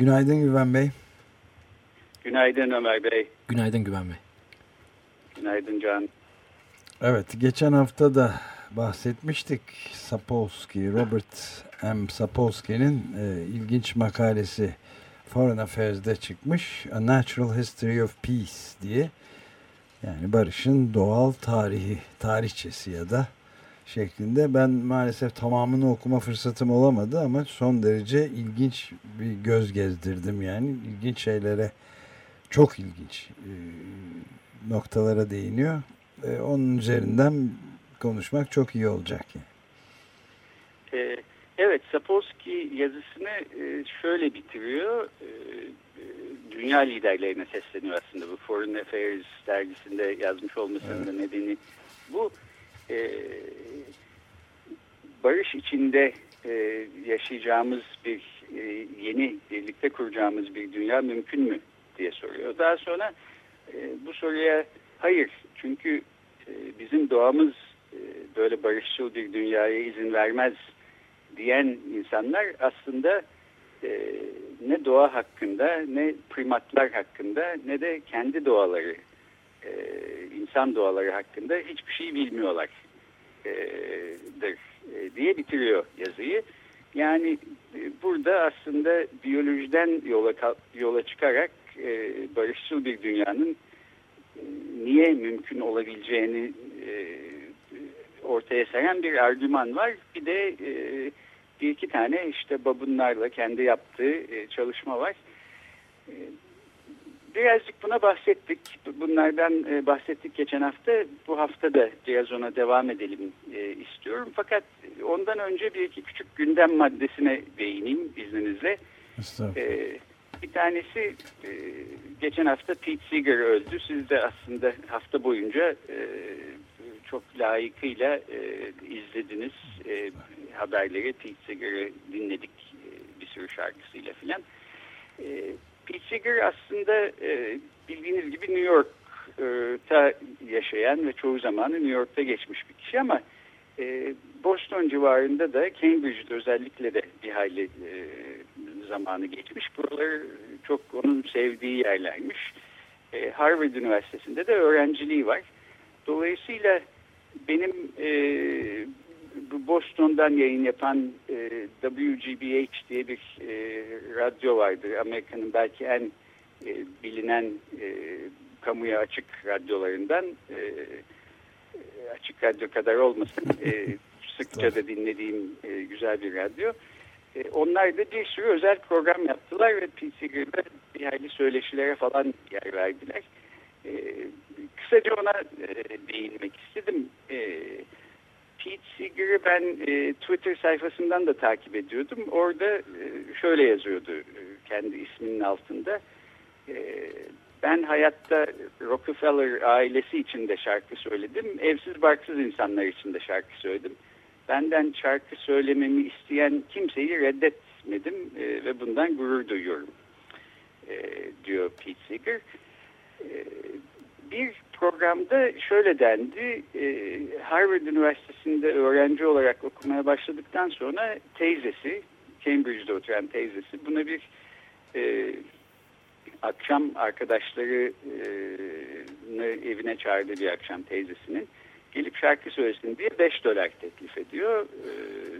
Günaydın Güven Bey. Günaydın Ömer Bey. Günaydın Güven Bey. Günaydın Can. Evet, geçen hafta da bahsetmiştik. Sapolsky, Robert M. Sapolsky'nin e, ilginç makalesi Foreign Affairs'de çıkmış. A Natural History of Peace diye. Yani barışın doğal tarihi, tarihçesi ya da şeklinde. Ben maalesef tamamını okuma fırsatım olamadı ama son derece ilginç bir göz gezdirdim yani. ilginç şeylere, çok ilginç e, noktalara değiniyor. E, onun üzerinden konuşmak çok iyi olacak. Yani. Ee, evet, Sapolsky yazısını e, şöyle bitiriyor. E, dünya liderlerine sesleniyor aslında bu Foreign Affairs dergisinde yazmış olmasının evet. nedeni bu. E, barış içinde e, yaşayacağımız bir e, yeni birlikte kuracağımız bir dünya mümkün mü diye soruyor. Daha sonra e, bu soruya hayır çünkü e, bizim doğamız e, böyle barışçıl bir dünyaya izin vermez diyen insanlar aslında e, ne doğa hakkında ne primatlar hakkında ne de kendi doğaları e, insan doğaları hakkında hiçbir şey bilmiyorlar e, e, diye bitiriyor yazıyı. Yani e, burada aslında biyolojiden yola yola çıkarak barışçıl bir dünyanın niye mümkün olabileceğini ortaya seren bir argüman var. Bir de bir iki tane işte babunlarla kendi yaptığı çalışma var. Birazcık buna bahsettik. Bunlardan e, bahsettik geçen hafta. Bu hafta da biraz ona devam edelim istiyorum. Fakat ondan önce bir iki küçük gündem maddesine değineyim izninizle. Bir tanesi geçen hafta Pete Seeger öldü. Siz de aslında hafta boyunca çok layıkıyla izlediniz haberleri Pete Seeger'ı dinledik e, bir sürü şarkısıyla filan. E, Seeger aslında e, bildiğiniz gibi New York'ta yaşayan ve çoğu zamanı New York'ta geçmiş bir kişi ama e, Boston civarında da Cambridge'de özellikle de bir hayli e, zamanı geçmiş. Buralar çok onun sevdiği yerlermiş. E, Harvard Üniversitesi'nde de öğrenciliği var. Dolayısıyla benim e, Boston'dan yayın yapan e, WGBH diye bir e, radyo vardı. Amerika'nın belki en e, bilinen e, kamuya açık radyolarından e, açık radyo kadar olmasın e, sıkça da dinlediğim e, güzel bir radyo. E, onlar da bir sürü özel program yaptılar ve PC Grip'e bir hayli söyleşilere falan yer verdiler. E, kısaca ona e, değinmek istedim. E, Pete Seeger'ı ben e, Twitter sayfasından da takip ediyordum. Orada e, şöyle yazıyordu e, kendi isminin altında. E, ben hayatta Rockefeller ailesi için de şarkı söyledim. Evsiz barksız insanlar için de şarkı söyledim. Benden şarkı söylememi isteyen kimseyi reddetmedim e, ve bundan gurur duyuyorum e, diyor Pete Seeger. E, bir programda şöyle dendi. E, Harvard Üniversitesi'nde öğrenci olarak okumaya başladıktan sonra teyzesi, Cambridge'de oturan teyzesi buna bir e, akşam arkadaşlarını evine çağırdı bir akşam teyzesinin. Gelip şarkı söylesin diye 5 dolar teklif ediyor. E,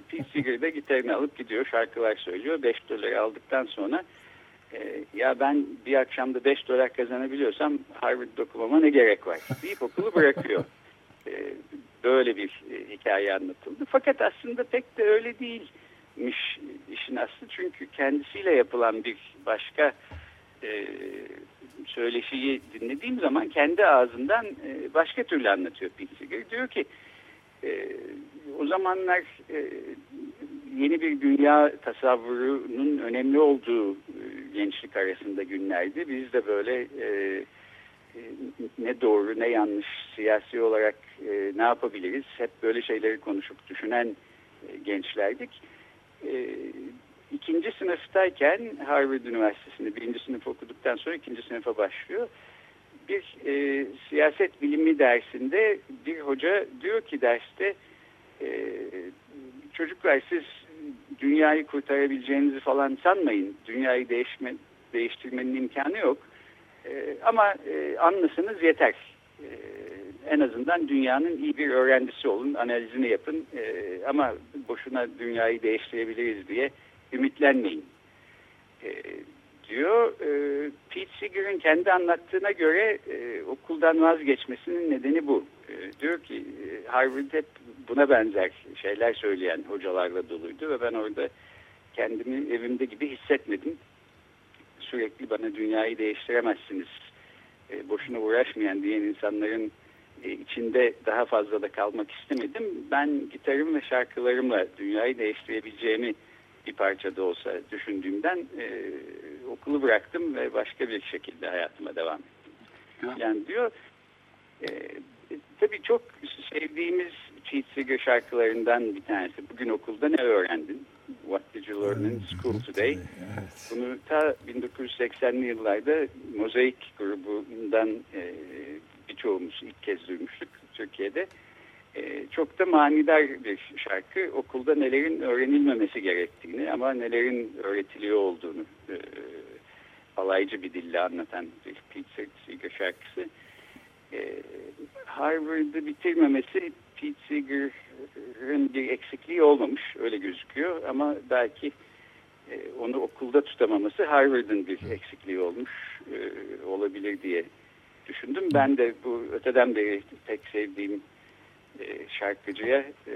Pete Seeger de gitarını alıp gidiyor şarkılar söylüyor. 5 dolar aldıktan sonra e, ya ben bir akşamda 5 dolar kazanabiliyorsam Harvard'da okumama ne gerek var deyip okulu bırakıyor. E, böyle bir e, hikaye anlatıldı. Fakat aslında pek de öyle değilmiş işin aslı. Çünkü kendisiyle yapılan bir başka söyleşiyi dinlediğim zaman kendi ağzından başka türlü anlatıyor Pete Seeger. Diyor ki o zamanlar yeni bir dünya tasavvurunun önemli olduğu e, gençlik arasında günlerdi. Biz de böyle e, e, ne doğru ne yanlış siyasi olarak e, ne yapabiliriz hep böyle şeyleri konuşup düşünen e, gençlerdik. E, ikinci sınıftayken Harvard Üniversitesi'nde birinci sınıf okuduktan sonra ikinci sınıfa başlıyor. Bir e, siyaset bilimi dersinde bir hoca diyor ki derste e, çocuklar siz dünyayı kurtarabileceğinizi falan sanmayın. Dünyayı değişme, değiştirmenin imkanı yok. E, ama e, anlasınız yeter. E, en azından dünyanın iyi bir öğrencisi olun, analizini yapın. E, ama boşuna dünyayı değiştirebiliriz diye ümitlenmeyin e, diyor. E, Pete Seeger'ın kendi anlattığına göre e, okuldan vazgeçmesinin nedeni bu. E, diyor ki e, Harvard hep buna benzer şeyler söyleyen hocalarla doluydu ve ben orada kendimi evimde gibi hissetmedim. Sürekli bana dünyayı değiştiremezsiniz, e, boşuna uğraşmayan diyen insanların e, içinde daha fazla da kalmak istemedim. Ben gitarım ve şarkılarımla dünyayı değiştirebileceğimi bir parçada olsa düşündüğümden e, okulu bıraktım ve başka bir şekilde hayatıma devam ettim. Yani diyor e, tabii çok sevdiğimiz Seeger şarkılarından bir tanesi. Bugün okulda ne öğrendin? What did you learn in school today? Evet. Bunu ta 1980'li yıllarda Mozaik grubundan e, birçoğumuz ilk kez duymuştuk Türkiye'de. E, çok da manidar bir şarkı. Okulda nelerin öğrenilmemesi gerektiğini ama nelerin öğretiliyor olduğunu e, alaycı bir dille anlatan bir Pete Seeger şarkısı. E, Harvard'ı bitirmemesi Pete Seeger'ın bir eksikliği olmamış öyle gözüküyor ama belki e, onu okulda tutamaması Harvard'ın bir eksikliği olmuş e, olabilir diye düşündüm. Ben de bu öteden beri pek sevdiğim e, şarkıcıya e,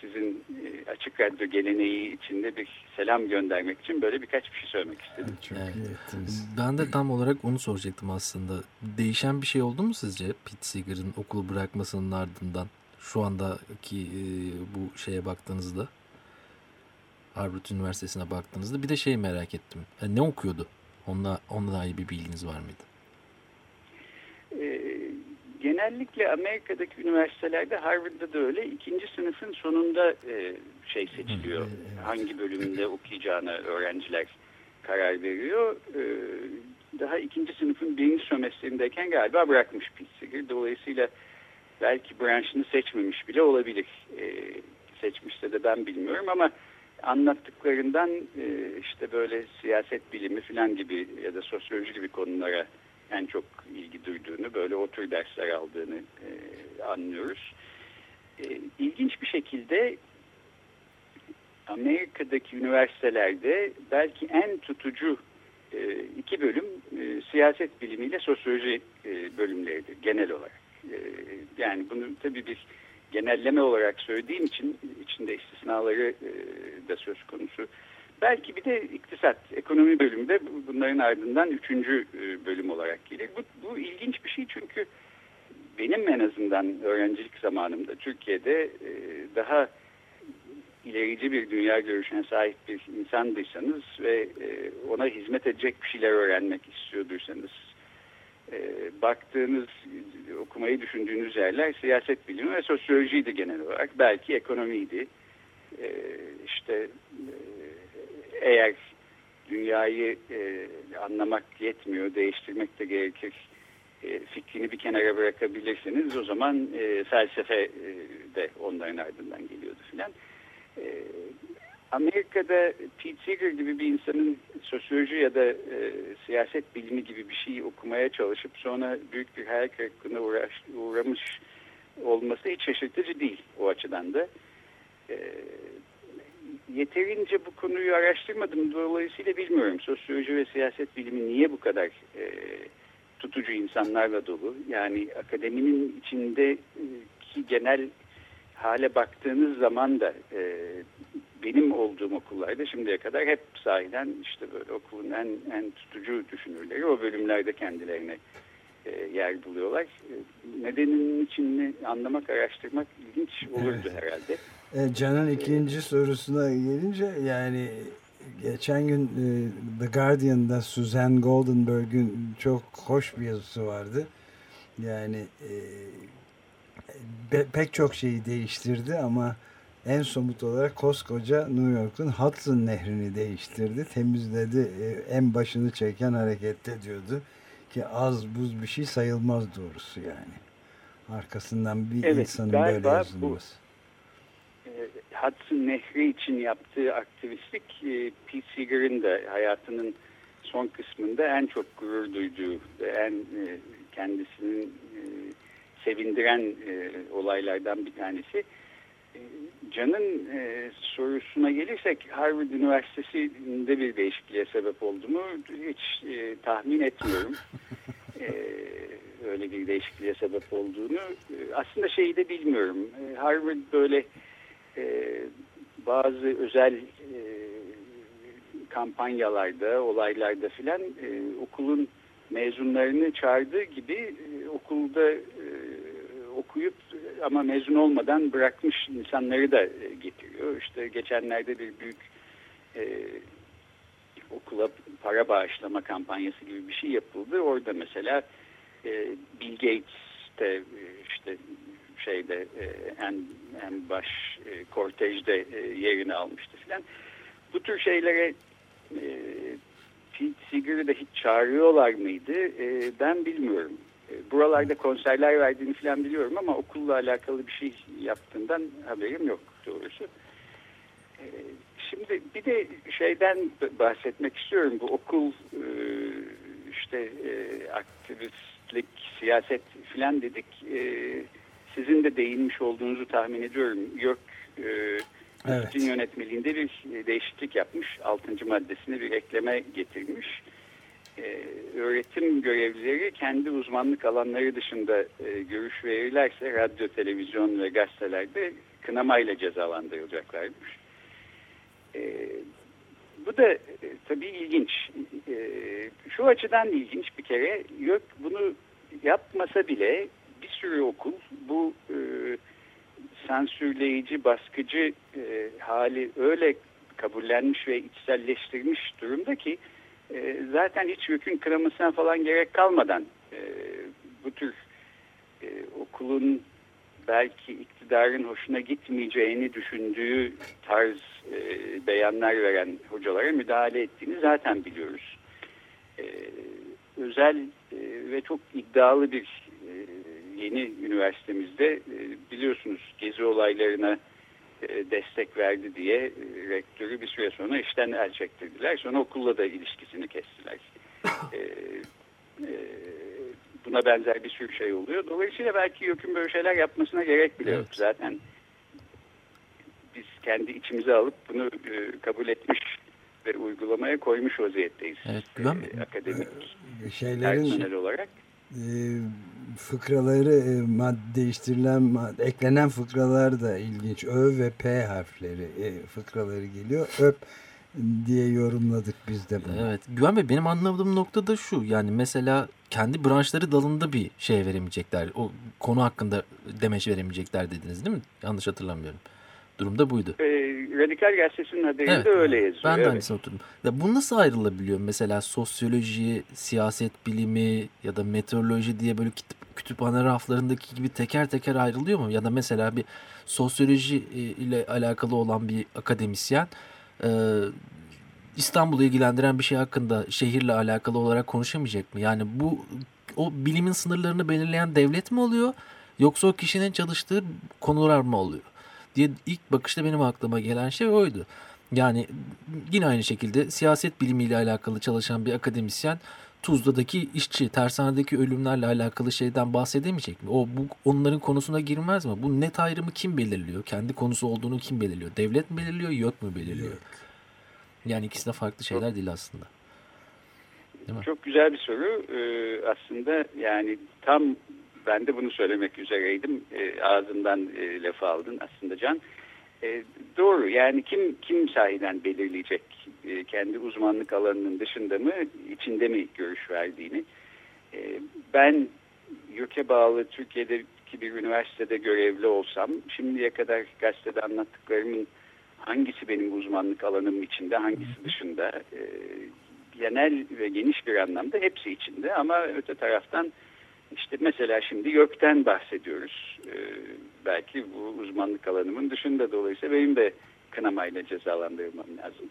sizin e, açık radyo geleneği içinde bir selam göndermek için böyle birkaç bir şey söylemek istedim. Çok Evet. iyi ettiniz. Ben de tam olarak onu soracaktım aslında. Değişen bir şey oldu mu sizce Pete Seeger'ın okulu bırakmasının ardından? Şu andaki e, bu şeye baktığınızda Harvard Üniversitesi'ne baktığınızda bir de şey merak ettim. Yani ne okuyordu? Onunla, onunla dair bir bilginiz var mıydı? Genellikle Amerika'daki üniversitelerde Harvard'da da öyle ikinci sınıfın sonunda e, şey seçiliyor. Evet. Hangi bölümünde okuyacağına öğrenciler karar veriyor. E, daha ikinci sınıfın birinci sömestrindeyken galiba bırakmış Seeger. Dolayısıyla belki branşını seçmemiş bile olabilir. E, seçmişse de ben bilmiyorum ama anlattıklarından e, işte böyle siyaset bilimi falan gibi ya da sosyoloji gibi konulara en çok ilgi duyduğunu, böyle o tür dersler aldığını e, anlıyoruz. E, ilginç bir şekilde Amerika'daki üniversitelerde belki en tutucu e, iki bölüm e, siyaset bilimiyle sosyoloji e, bölümleridir genel olarak. E, yani bunu tabii bir genelleme olarak söylediğim için içinde istisnaları e, da söz konusu. Belki bir de iktisat, ekonomi bölümü de bunların ardından üçüncü e, bölüm olarak gelir. Bu, bu ilginç bir şey çünkü benim en azından öğrencilik zamanımda Türkiye'de e, daha ilerici bir dünya görüşüne sahip bir insandıysanız ve e, ona hizmet edecek bir şeyler öğrenmek istiyorduysanız baktığınız, okumayı düşündüğünüz yerler siyaset bilimi ve sosyolojiydi genel olarak. Belki ekonomiydi. İşte eğer dünyayı e, anlamak yetmiyor, değiştirmek de gerekir e, fikrini bir kenara bırakabilirsiniz. O zaman e, felsefe e, de onların ardından geliyordu filan. E, Amerika'da Pete Seeger gibi bir insanın sosyoloji ya da e, siyaset bilimi gibi bir şey okumaya çalışıp sonra büyük bir hayal kırıklığına uğraş, uğramış olması hiç şaşırtıcı değil o açıdan da. E, yeterince bu konuyu araştırmadım. Dolayısıyla bilmiyorum sosyoloji ve siyaset bilimi niye bu kadar e, tutucu insanlarla dolu. Yani akademinin içindeki genel hale baktığınız zaman da e, benim olduğum okullarda şimdiye kadar hep sahiden işte böyle okulun en, en tutucu düşünürleri o bölümlerde kendilerine e, yer buluyorlar. E, nedeninin içini anlamak, araştırmak ilginç olurdu Evet. herhalde. E, Can'ın ikinci sorusuna gelince yani geçen gün e, The Guardian'da Suzanne Goldenberg'ün çok hoş bir yazısı vardı. Yani e, be- pek çok şeyi değiştirdi ama en somut olarak koskoca New York'un Hudson Nehri'ni değiştirdi, temizledi. E, en başını çeken harekette diyordu ki az buz bir şey sayılmaz doğrusu yani. Arkasından bir Evet, insanın böyle bu- yazılması. E, Hudson Nehri için yaptığı aktivistlik e, Pete Seeger'ın da hayatının son kısmında en çok gurur duyduğu ve en e, kendisinin e, sevindiren e, olaylardan bir tanesi. E, Can'ın e, sorusuna gelirsek Harvard Üniversitesi'nde bir değişikliğe sebep oldu mu hiç e, tahmin etmiyorum. E, öyle bir değişikliğe sebep olduğunu. E, aslında şeyi de bilmiyorum. E, Harvard böyle e, bazı özel e, kampanyalarda, olaylarda filan e, okulun mezunlarını çağırdığı gibi e, okulda e, okuyup ama mezun olmadan bırakmış insanları da e, getiriyor. İşte geçenlerde bir büyük e, okula para bağışlama kampanyası gibi bir şey yapıldı. Orada mesela e, Bill Gates de e, işte şeyde e, en en baş e, kortejde e, yerini almıştı filan. Bu tür şeylere e, Pete Seeger'ı da hiç çağırıyorlar mıydı? E, ben bilmiyorum. E, buralarda konserler verdiğini filan biliyorum ama okulla alakalı bir şey yaptığından haberim yok doğrusu. E, şimdi bir de şeyden bahsetmek istiyorum. Bu okul e, işte aktivistlik, siyaset filan dedik. E, sizin de değinmiş olduğunuzu tahmin ediyorum. Yok e, Evet. Yönetmeliğinde bir değişiklik yapmış. Altıncı maddesine bir ekleme getirmiş. Ee, öğretim görevlileri kendi uzmanlık alanları dışında e, görüş verirlerse radyo, televizyon ve gazetelerde kınamayla cezalandırılacaklarmış. Ee, bu da e, tabii ilginç. Ee, şu açıdan ilginç bir kere. Yok bunu yapmasa bile bir sürü okul bu e, sansürleyici, baskıcı e, hali öyle kabullenmiş ve içselleştirmiş durumda ki e, zaten hiç yükün kırılmasına falan gerek kalmadan e, bu tür e, okulun belki iktidarın hoşuna gitmeyeceğini düşündüğü tarz e, beyanlar veren hocalara müdahale ettiğini zaten biliyoruz. E, özel e, ve çok iddialı bir yeni üniversitemizde e, biliyorsunuz gezi olaylarına e, destek verdi diye e, rektörü bir süre sonra işten el çektirdiler. Sonra okulla da ilişkisini kestiler. Buna benzer bir sürü şey oluyor. Dolayısıyla belki YÖK'ün böyle şeyler yapmasına gerek bile yok. Evet. Zaten biz kendi içimize alıp bunu kabul etmiş ve uygulamaya koymuş vaziyetteyiz. Evet, Güven akademik Şeylerin personel olarak. e, fıkraları e, değiştirilen eklenen fıkralar da ilginç. Ö ve P harfleri e, fıkraları geliyor. Öp diye yorumladık biz de bunu. Evet. Güven Bey benim anladığım nokta da şu. Yani mesela kendi branşları dalında bir şey veremeyecekler. O konu hakkında demeç veremeyecekler dediniz değil mi? Yanlış hatırlamıyorum. Durumda buydu. E, Radikal Gazetesi'nin haberinde Evet. öyle yazıyor. Ben de evet. aynısını oturdum. Ya bu nasıl ayrılabiliyor? Mesela sosyoloji, siyaset bilimi ya da meteoroloji diye böyle kitap, kütüphane raflarındaki gibi teker teker ayrılıyor mu? Ya da mesela bir sosyoloji e, ile alakalı olan bir akademisyen e, İstanbul'u ilgilendiren bir şey hakkında şehirle alakalı olarak konuşamayacak mı? Yani bu o bilimin sınırlarını belirleyen devlet mi oluyor? Yoksa o kişinin çalıştığı konular mı oluyor? diye ilk bakışta benim aklıma gelen şey oydu. Yani yine aynı şekilde siyaset bilimiyle alakalı çalışan bir akademisyen Tuzla'daki işçi, tersanedeki ölümlerle alakalı şeyden bahsedemeyecek mi? O bu onların konusuna girmez mi? Bu net ayrımı kim belirliyor? Kendi konusu olduğunu kim belirliyor? Devlet mi belirliyor, yok mu belirliyor? Yani ikisi de farklı şeyler değil aslında. Değil mi? Çok güzel bir soru. Ee, aslında yani tam ben de bunu söylemek üzereydim. Ee, ağzından e, lafı aldın aslında Can. Ee, doğru. Yani kim kim sahiden belirleyecek? E, kendi uzmanlık alanının dışında mı içinde mi görüş verdiğini. Ee, ben YÖK'e bağlı Türkiye'deki bir üniversitede görevli olsam şimdiye kadar gazetede anlattıklarımın hangisi benim uzmanlık alanım içinde hangisi dışında? E, genel ve geniş bir anlamda hepsi içinde ama öte taraftan işte mesela şimdi YÖK'ten bahsediyoruz. E, belki bu uzmanlık alanımın dışında dolayısıyla benim de kınamayla cezalandırmam lazım.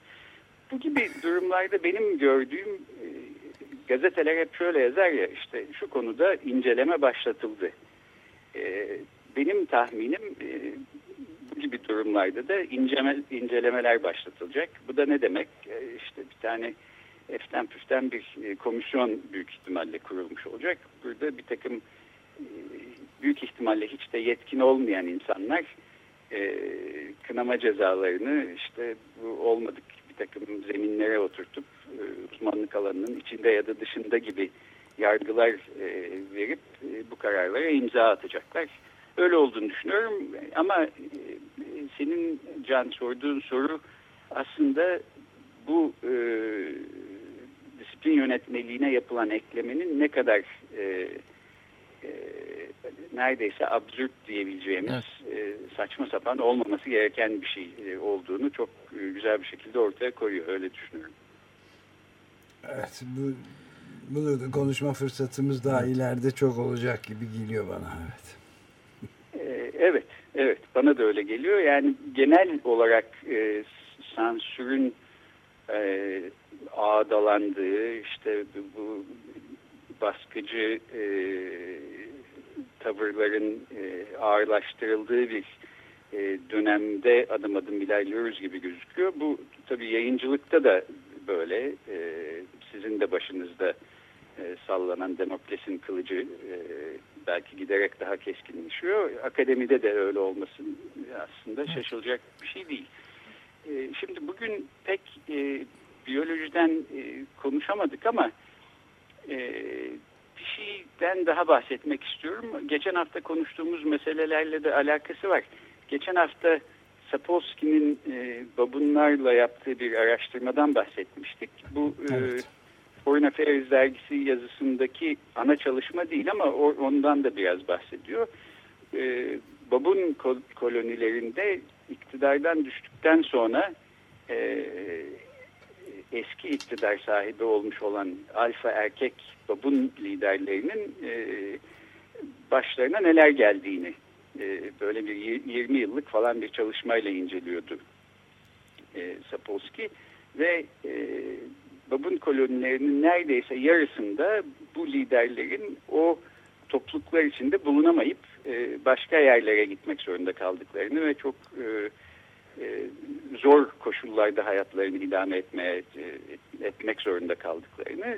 Bu gibi durumlarda benim gördüğüm e, gazeteler hep şöyle yazar ya işte şu konuda inceleme başlatıldı. E, benim tahminim e, bu gibi durumlarda da inceleme, incelemeler başlatılacak. Bu da ne demek? E, işte bir tane eften püften bir e, komisyon büyük ihtimalle kurulmuş olacak. Burada bir takım e, büyük ihtimalle hiç de yetkin olmayan insanlar e, kınama cezalarını işte bu olmadık bir takım zeminlere oturtup uzmanlık alanının içinde ya da dışında gibi yargılar verip bu kararlara imza atacaklar. Öyle olduğunu düşünüyorum ama senin Can sorduğun soru aslında bu e, disiplin yönetmeliğine yapılan eklemenin ne kadar e, e, neredeyse absürt diyebileceğimiz evet. e, saçma sapan olmaması gereken bir şey e, olduğunu çok e, güzel bir şekilde ortaya koyuyor. Öyle düşünüyorum. Evet bu bunu da konuşma fırsatımız daha evet. ileride çok olacak gibi geliyor bana. Evet. E, evet, evet. Bana da öyle geliyor. Yani genel olarak e, sansürün e, ağdalandığı, işte bu, baskıcı e, tavırların e, ağırlaştırıldığı bir e, dönemde adım adım ilerliyoruz gibi gözüküyor. Bu tabii yayıncılıkta da böyle. E, sizin de başınızda e, sallanan demokrasinin kılıcı e, belki giderek daha keskinleşiyor. Akademide de öyle olması aslında şaşılacak bir şey değil. E, şimdi bugün pek e, biyolojiden e, konuşamadık ama e, bir şeyden daha bahsetmek istiyorum. Geçen hafta konuştuğumuz meselelerle de alakası var. Geçen hafta Sapolsky'nin e, babunlarla yaptığı bir araştırmadan bahsetmiştik. Bu e, evet. e, Foreign Affairs dergisi yazısındaki ana çalışma değil ama ondan da biraz bahsediyor. E, babun kolonilerinde iktidardan düştükten sonra e, eski iktidar sahibi olmuş olan alfa erkek babun liderlerinin e, başlarına neler geldiğini e, böyle bir 20 yıllık falan bir çalışmayla inceliyordu e, Sapolsky. Ve e, babun kolonilerinin neredeyse yarısında bu liderlerin o topluluklar içinde bulunamayıp e, başka yerlere gitmek zorunda kaldıklarını ve çok e, e, zor koşullarda hayatlarını idame etmeye etmek zorunda kaldıklarını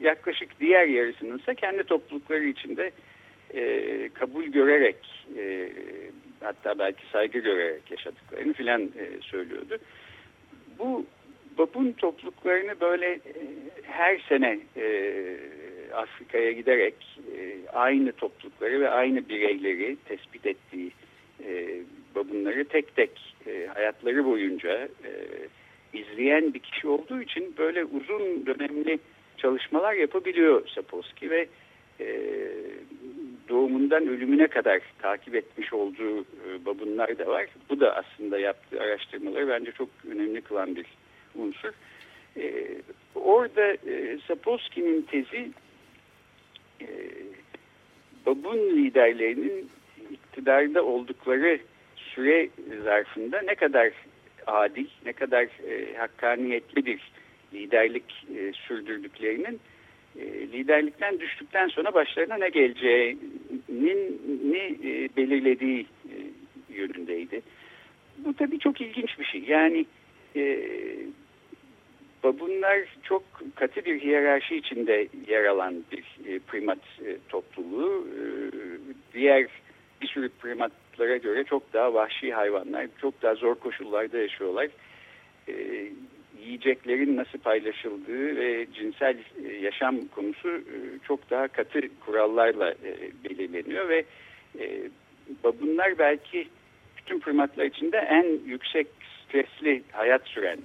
yaklaşık diğer yarısının ise kendi toplulukları içinde kabul görerek hatta belki saygı görerek yaşadıklarını filan söylüyordu. Bu babun topluluklarını böyle her sene Afrika'ya giderek e, aynı toplulukları ve aynı bireyleri tespit ettiği e, babunları tek tek e, hayatları boyunca e, izleyen bir kişi olduğu için böyle uzun dönemli çalışmalar yapabiliyor Sapolsky ve doğumundan ölümüne kadar takip etmiş olduğu babunlar da var. Bu da aslında yaptığı araştırmaları bence çok önemli kılan bir unsur. Orada e, Sapolsky'nin tezi babun liderlerinin iktidarda oldukları süre zarfında ne kadar adil, ne kadar e, hakkaniyetli bir liderlik e, sürdürdüklerinin e, liderlikten düştükten sonra başlarına ne geleceğinin e, belirlediği e, yönündeydi. Bu tabii çok ilginç bir şey. Yani e, babunlar çok katı bir hiyerarşi içinde yer alan bir e, primat e, topluluğu. E, diğer bir sürü primatlara göre çok daha vahşi hayvanlar, çok daha zor koşullarda yaşıyorlar. Yiyeceklerin nasıl paylaşıldığı ve cinsel yaşam konusu çok daha katı kurallarla belirleniyor ve bunlar belki bütün primatlar içinde en yüksek stresli hayat süren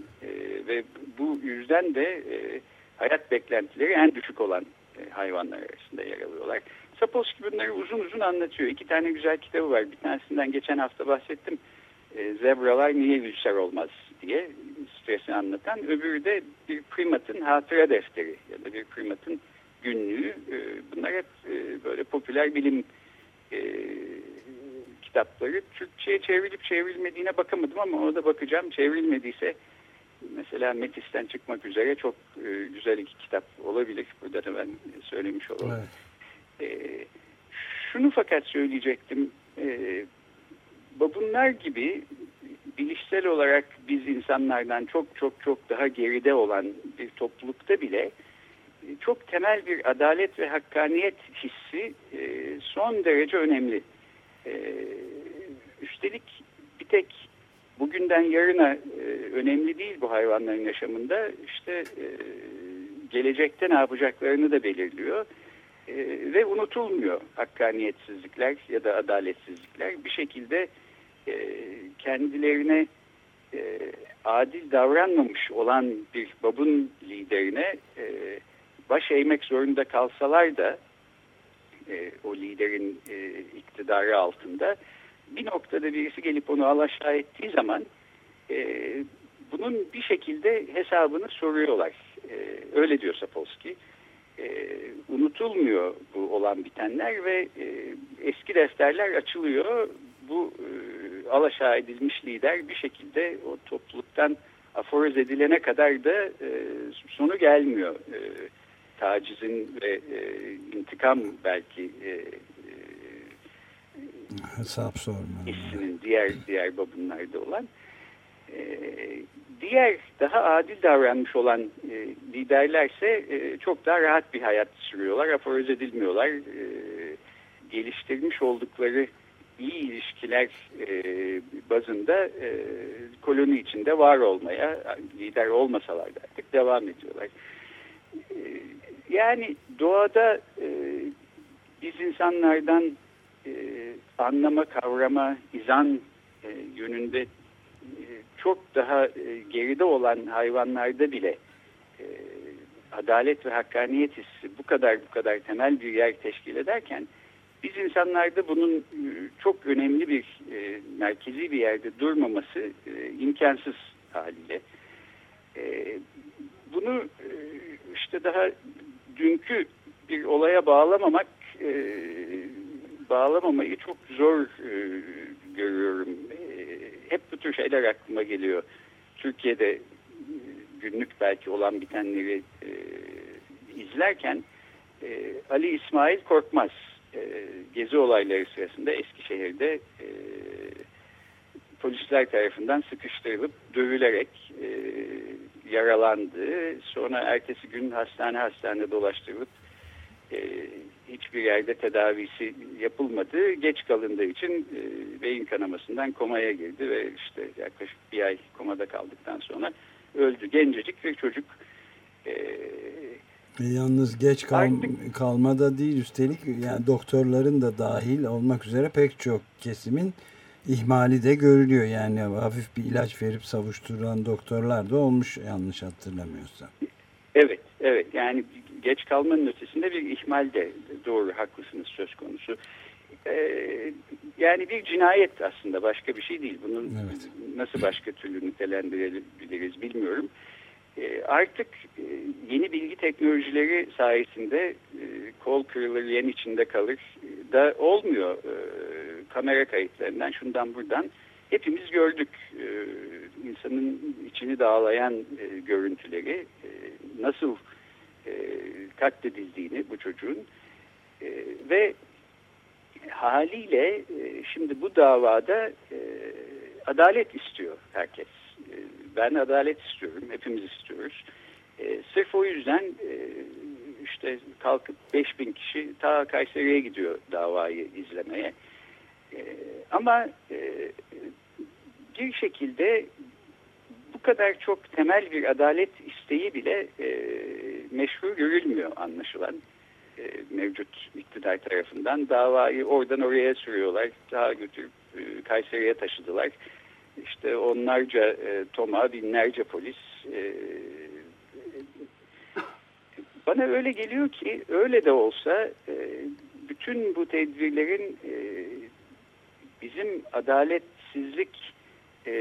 ve bu yüzden de hayat beklentileri en düşük olan e, hayvanlar arasında yer alıyorlar. Sapolsky bunları uzun uzun anlatıyor. İki tane güzel kitabı var. Bir tanesinden geçen hafta bahsettim. E, zebralar niye ülser olmaz diye stresi anlatan. Öbürü de bir primatın hatıra defteri ya da bir primatın günlüğü. E, bunlar hep e, böyle popüler bilim e, kitapları. Türkçe'ye çevrilip çevrilmediğine bakamadım ama ona da bakacağım. Çevrilmediyse mesela Metis'ten çıkmak üzere çok e, güzel iki kitap olabilir. Burada da ben söylemiş olalım. Evet. E, şunu fakat söyleyecektim. E, babunlar gibi bilişsel olarak biz insanlardan çok çok çok daha geride olan bir toplulukta bile çok temel bir adalet ve hakkaniyet hissi son derece önemli. Üstelik bir tek bugünden yarına e, önemli değil bu hayvanların yaşamında. İşte e, gelecekte ne yapacaklarını da belirliyor. E, ve unutulmuyor hakkaniyetsizlikler ya da adaletsizlikler. Bir şekilde e, kendilerine e, adil davranmamış olan bir babun liderine e, baş eğmek zorunda kalsalar da e, o liderin e, iktidarı altında bir noktada birisi gelip onu alaşağı ettiği zaman e, bunun bir şekilde hesabını soruyorlar. E, öyle diyor Sapolsky. E, unutulmuyor bu olan bitenler ve e, eski defterler açılıyor. Bu e, alaşağı edilmiş lider bir şekilde o topluluktan aforoz edilene kadar da e, sonu gelmiyor. E, tacizin ve e, intikam belki e, hesap sorma. Hissinin diğer diğer babınlarda olan e, diğer daha adil davranmış olan e, liderlerse e, çok daha rahat bir hayat sürüyorlar, aforoz edilmiyorlar. Geliştirmiş oldukları iyi ilişkiler bazında koloni içinde var olmaya, lider olmasalar da artık devam ediyorlar. Yani doğada biz insanlardan e, anlama, kavrama, izan e, yönünde e, çok daha e, geride olan hayvanlarda bile e, adalet ve hakkaniyet hissi bu kadar bu kadar temel bir yer teşkil ederken biz insanlarda bunun e, çok önemli bir e, merkezi bir yerde durmaması e, imkansız haliyle. E, bunu e, işte daha dünkü bir olaya bağlamamak e, bağlamamayı çok zor e, görüyorum. E, hep bu tür şeyler aklıma geliyor. Türkiye'de e, günlük belki olan bitenleri e, izlerken e, Ali İsmail Korkmaz e, gezi olayları sırasında Eskişehir'de e, polisler tarafından sıkıştırılıp dövülerek e, yaralandı. Sonra ertesi gün hastane hastane dolaştırılıp e, hiçbir yerde tedavisi yapılmadı. Geç kalındığı için e, beyin kanamasından komaya girdi ve işte yaklaşık bir ay komada kaldıktan sonra öldü. Gencecik bir çocuk. E, e, yalnız geç kal Artık, kalmada değil üstelik yani doktorların da dahil olmak üzere pek çok kesimin ihmali de görülüyor. Yani hafif bir ilaç verip savuşturan doktorlar da olmuş yanlış hatırlamıyorsam. Evet, evet. Yani geç kalmanın ötesinde bir ihmal de doğru haklısınız söz konusu. Ee, yani bir cinayet aslında başka bir şey değil. Bunun evet. nasıl başka türlü nitelendirebiliriz bilmiyorum. Ee, artık e, yeni bilgi teknolojileri sayesinde e, kol kırılır, yen içinde kalır e, da olmuyor. E, kamera kayıtlarından şundan buradan hepimiz gördük e, insanın içini dağlayan e, görüntüleri e, nasıl e, katledildiğini bu çocuğun e, ve haliyle e, şimdi bu davada e, adalet istiyor herkes. E, ben adalet istiyorum, hepimiz istiyoruz. E, sırf o yüzden e, işte kalkıp 5000 kişi ta Kayseri'ye gidiyor davayı izlemeye. E, ama e, bir şekilde bu kadar çok temel bir adalet isteği bile e, meşru görülmüyor anlaşılan e, mevcut iktidar tarafından. Davayı oradan oraya sürüyorlar. Daha götürüp e, Kayseri'ye taşıdılar. İşte onlarca e, toma, binlerce polis e, bana öyle geliyor ki öyle de olsa e, bütün bu tedbirlerin e, bizim adaletsizlik e,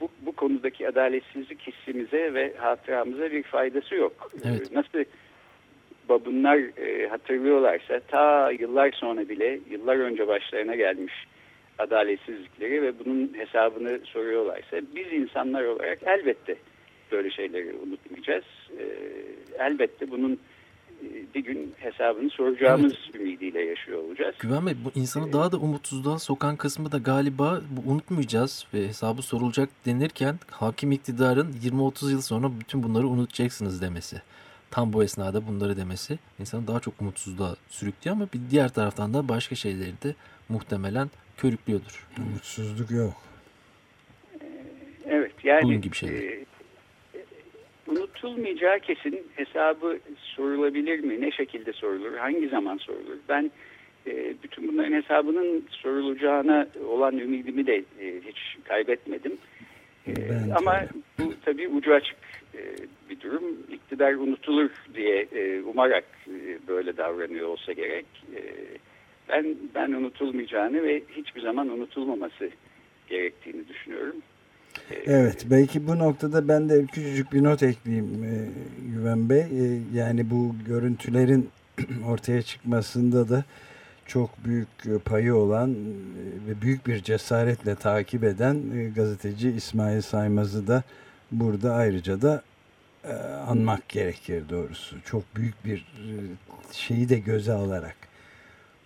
bu, bu konudaki adaletsizlik hissimize ve hatıramıza bir faydası yok. Evet. Nasıl babunlar e, hatırlıyorlarsa ta yıllar sonra bile yıllar önce başlarına gelmiş adaletsizlikleri ve bunun hesabını soruyorlarsa biz insanlar olarak elbette böyle şeyleri unutmayacağız. E, elbette bunun bir gün hesabını soracağımız ümidiyle yaşıyor olacağız. Güven Bey bu insanı daha da umutsuzluğa sokan kısmı da galiba bu unutmayacağız ve hesabı sorulacak denirken hakim iktidarın 20-30 yıl sonra bütün bunları unutacaksınız demesi. Tam bu esnada bunları demesi insanı daha çok umutsuzluğa sürüklüyor ama bir diğer taraftan da başka şeyleri de muhtemelen körüklüyordur. Umutsuzluk yok. Evet yani Bunun gibi şeyler. e, unutulmayacağı kesin hesabı sorulabilir mi? Ne şekilde sorulur? Hangi zaman sorulur? Ben e, bütün bunların hesabının sorulacağına olan ümidimi de e, hiç kaybetmedim. E, Ben de ama öyle. bu tabii ucu açık e, bir durum. İktidar unutulur diye e, umarak e, böyle davranıyor olsa gerek. E, ben ben unutulmayacağını ve hiçbir zaman unutulmaması gerektiğini düşünüyorum. Evet belki bu noktada ben de küçücük bir not ekleyeyim e, Güven Bey. E, yani bu görüntülerin ortaya çıkmasında da çok büyük e, payı olan ve büyük bir cesaretle takip eden gazeteci İsmail Saymaz'ı da burada ayrıca da anmak gerekir doğrusu. Çok büyük bir şeyi de göze alarak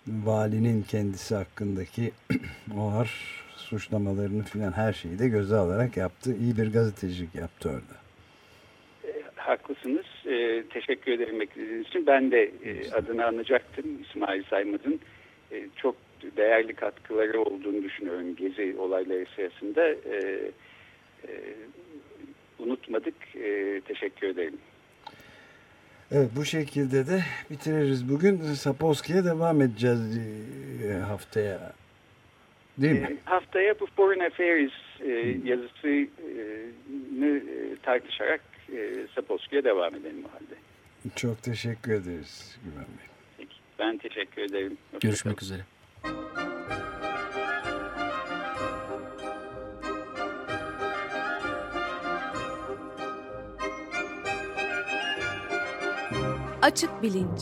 valinin kendisi hakkındaki ağır suçlamalarını filan her şeyi de göze alarak yaptı. İyi bir gazetecilik yaptı orada. Haklısınız. Ee, teşekkür ederim beklediğiniz için. Ben de e, adını anacaktım İsmail Saymaz'ın. E, çok değerli katkıları olduğunu düşünüyorum gezi olayları sırasında. E, e, unutmadık. E, teşekkür ederim. Evet bu şekilde de bitiririz. Bugün Sapolsky'ye devam edeceğiz e, haftaya. Değil mi? E, haftaya bu Foreign Affairs e, yazısını e, tartışarak Sapolsky'ye devam edelim o halde. Çok teşekkür ederiz Güven Bey. Peki, ben teşekkür ederim. Hoşça Görüşmek kalın. üzere. Açık bilinç.